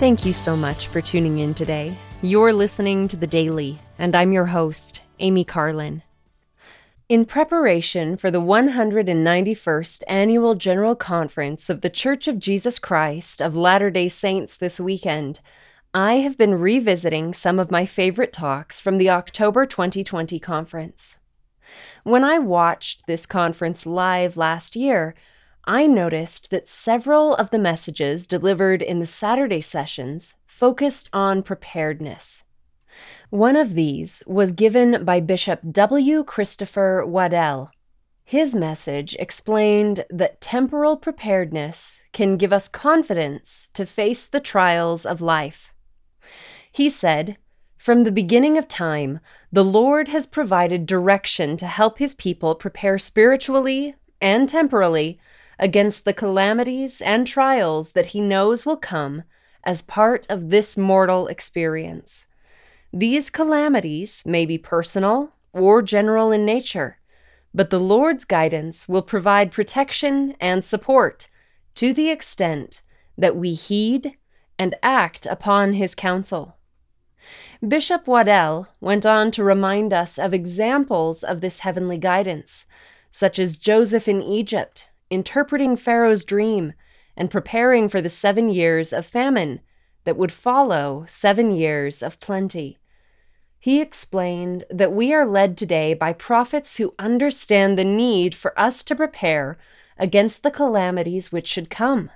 Thank you so much for tuning in today. You're listening to The Daily, and I'm your host, Amy Carlin. In preparation for the 191st Annual General Conference of The Church of Jesus Christ of Latter day Saints this weekend, I have been revisiting some of my favorite talks from the October 2020 conference. When I watched this conference live last year, I noticed that several of the messages delivered in the Saturday sessions focused on preparedness. One of these was given by Bishop W. Christopher Waddell. His message explained that temporal preparedness can give us confidence to face the trials of life. He said, From the beginning of time, the Lord has provided direction to help his people prepare spiritually and temporally against the calamities and trials that he knows will come as part of this mortal experience. These calamities may be personal or general in nature, but the Lord's guidance will provide protection and support to the extent that we heed and act upon his counsel. Bishop Waddell went on to remind us of examples of this heavenly guidance, such as Joseph in Egypt interpreting Pharaoh's dream, and preparing for the seven years of famine that would follow seven years of plenty. He explained that we are led today by prophets who understand the need for us to prepare against the calamities which should come.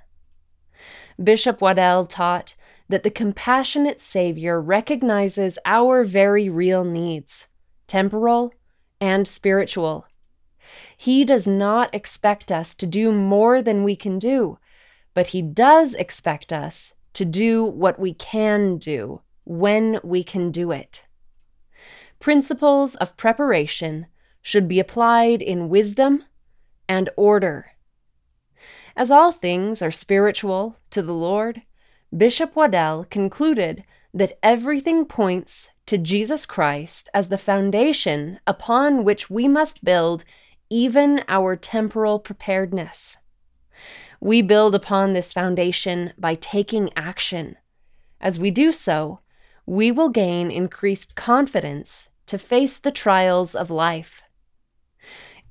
Bishop Waddell taught that the compassionate Savior recognizes our very real needs, temporal and spiritual, he does not expect us to do more than we can do, but He does expect us to do what we can do when we can do it. Principles of preparation should be applied in wisdom and order. As all things are spiritual to the Lord, Bishop Waddell concluded that everything points to Jesus Christ as the foundation upon which we must build even our temporal preparedness. We build upon this foundation by taking action. As we do so, we will gain increased confidence to face the trials of life.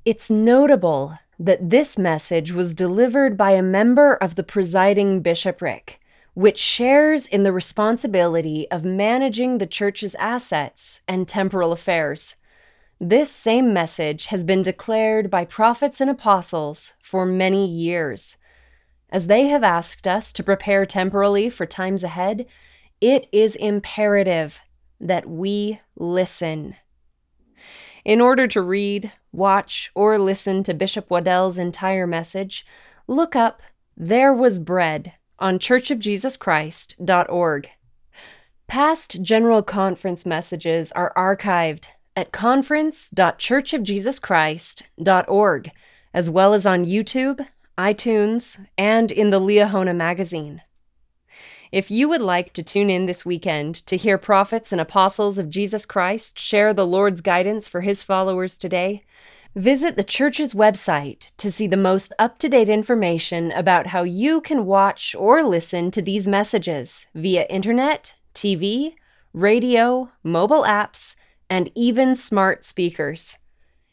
It's notable that this message was delivered by a member of the presiding bishopric, which shares in the responsibility of managing the church's assets and temporal affairs. This same message has been declared by prophets and apostles for many years. As they have asked us to prepare temporally for times ahead, it is imperative that we listen. In order to read, watch, or listen to Bishop Waddell's entire message, look up There Was Bread on churchofjesuschrist.org. Past General Conference messages are archived at conference.churchofjesuschrist.org, as well as on YouTube, iTunes, and in the Liahona magazine. If you would like to tune in this weekend to hear prophets and apostles of Jesus Christ share the Lord's guidance for his followers today, visit the church's website to see the most up to date information about how you can watch or listen to these messages via internet, TV, radio, mobile apps, and even smart speakers.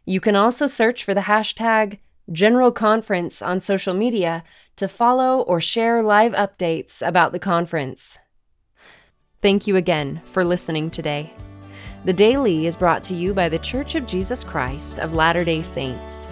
You can also search for the hashtag General Conference on social media to follow or share live updates about the conference. Thank you again for listening today. The Daily is brought to you by The Church of Jesus Christ of Latter day Saints.